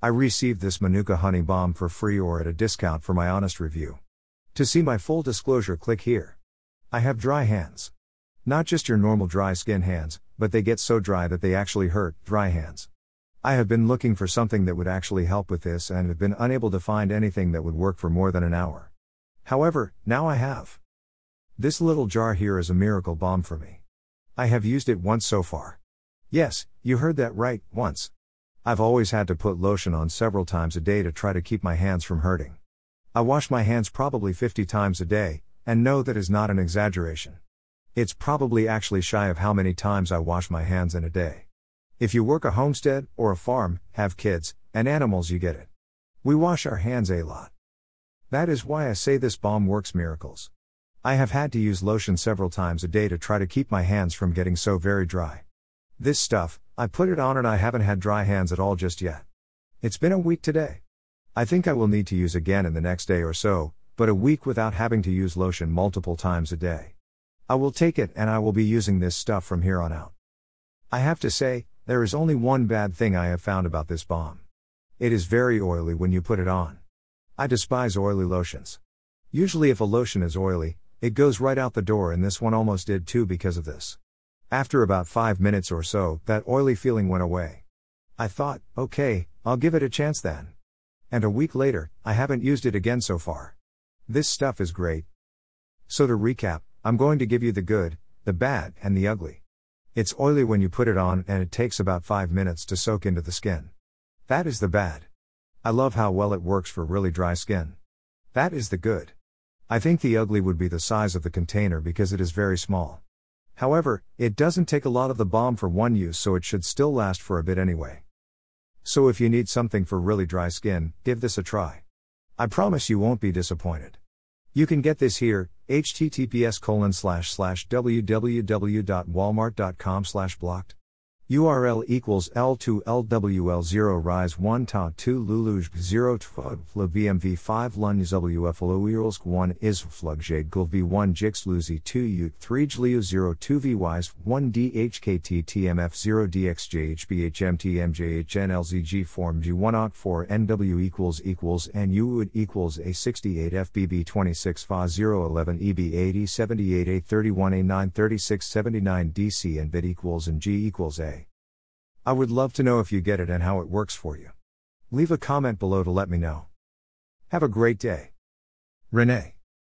I received this Manuka honey balm for free or at a discount for my honest review. To see my full disclosure, click here. I have dry hands. Not just your normal dry skin hands, but they get so dry that they actually hurt, dry hands. I have been looking for something that would actually help with this and have been unable to find anything that would work for more than an hour. However, now I have. This little jar here is a miracle balm for me. I have used it once so far. Yes, you heard that right, once. I've always had to put lotion on several times a day to try to keep my hands from hurting. I wash my hands probably 50 times a day, and know that is not an exaggeration. It's probably actually shy of how many times I wash my hands in a day. If you work a homestead, or a farm, have kids, and animals, you get it. We wash our hands a lot. That is why I say this balm works miracles. I have had to use lotion several times a day to try to keep my hands from getting so very dry. This stuff, I put it on and I haven't had dry hands at all just yet. It's been a week today. I think I will need to use again in the next day or so, but a week without having to use lotion multiple times a day. I will take it and I will be using this stuff from here on out. I have to say, there is only one bad thing I have found about this balm. It is very oily when you put it on. I despise oily lotions. Usually, if a lotion is oily, it goes right out the door, and this one almost did too because of this. After about 5 minutes or so, that oily feeling went away. I thought, okay, I'll give it a chance then. And a week later, I haven't used it again so far. This stuff is great. So to recap, I'm going to give you the good, the bad, and the ugly. It's oily when you put it on and it takes about 5 minutes to soak into the skin. That is the bad. I love how well it works for really dry skin. That is the good. I think the ugly would be the size of the container because it is very small. However, it doesn't take a lot of the balm for one use, so it should still last for a bit anyway. So if you need something for really dry skin, give this a try. I promise you won't be disappointed. You can get this here, https www.walmart.com blocked. URL equals L2 LWL0 Rise 1 Ta 2 Luluj 0 Tfug BMV 5 Lun WFLO Irlsk 1 is Flug Jade Gulv 1 Jix Luzi 2 U 3 Jliu 0 2 VYs 1 DHKT TMF 0 DXJHBHMT MJHN Form G1 OC 4 NW equals equals NU equals A68 FBB 26 FA 011 EB 80 78 A 31 A 9 36 79 DC and bit equals and G equals A. I would love to know if you get it and how it works for you. Leave a comment below to let me know. Have a great day. Renee.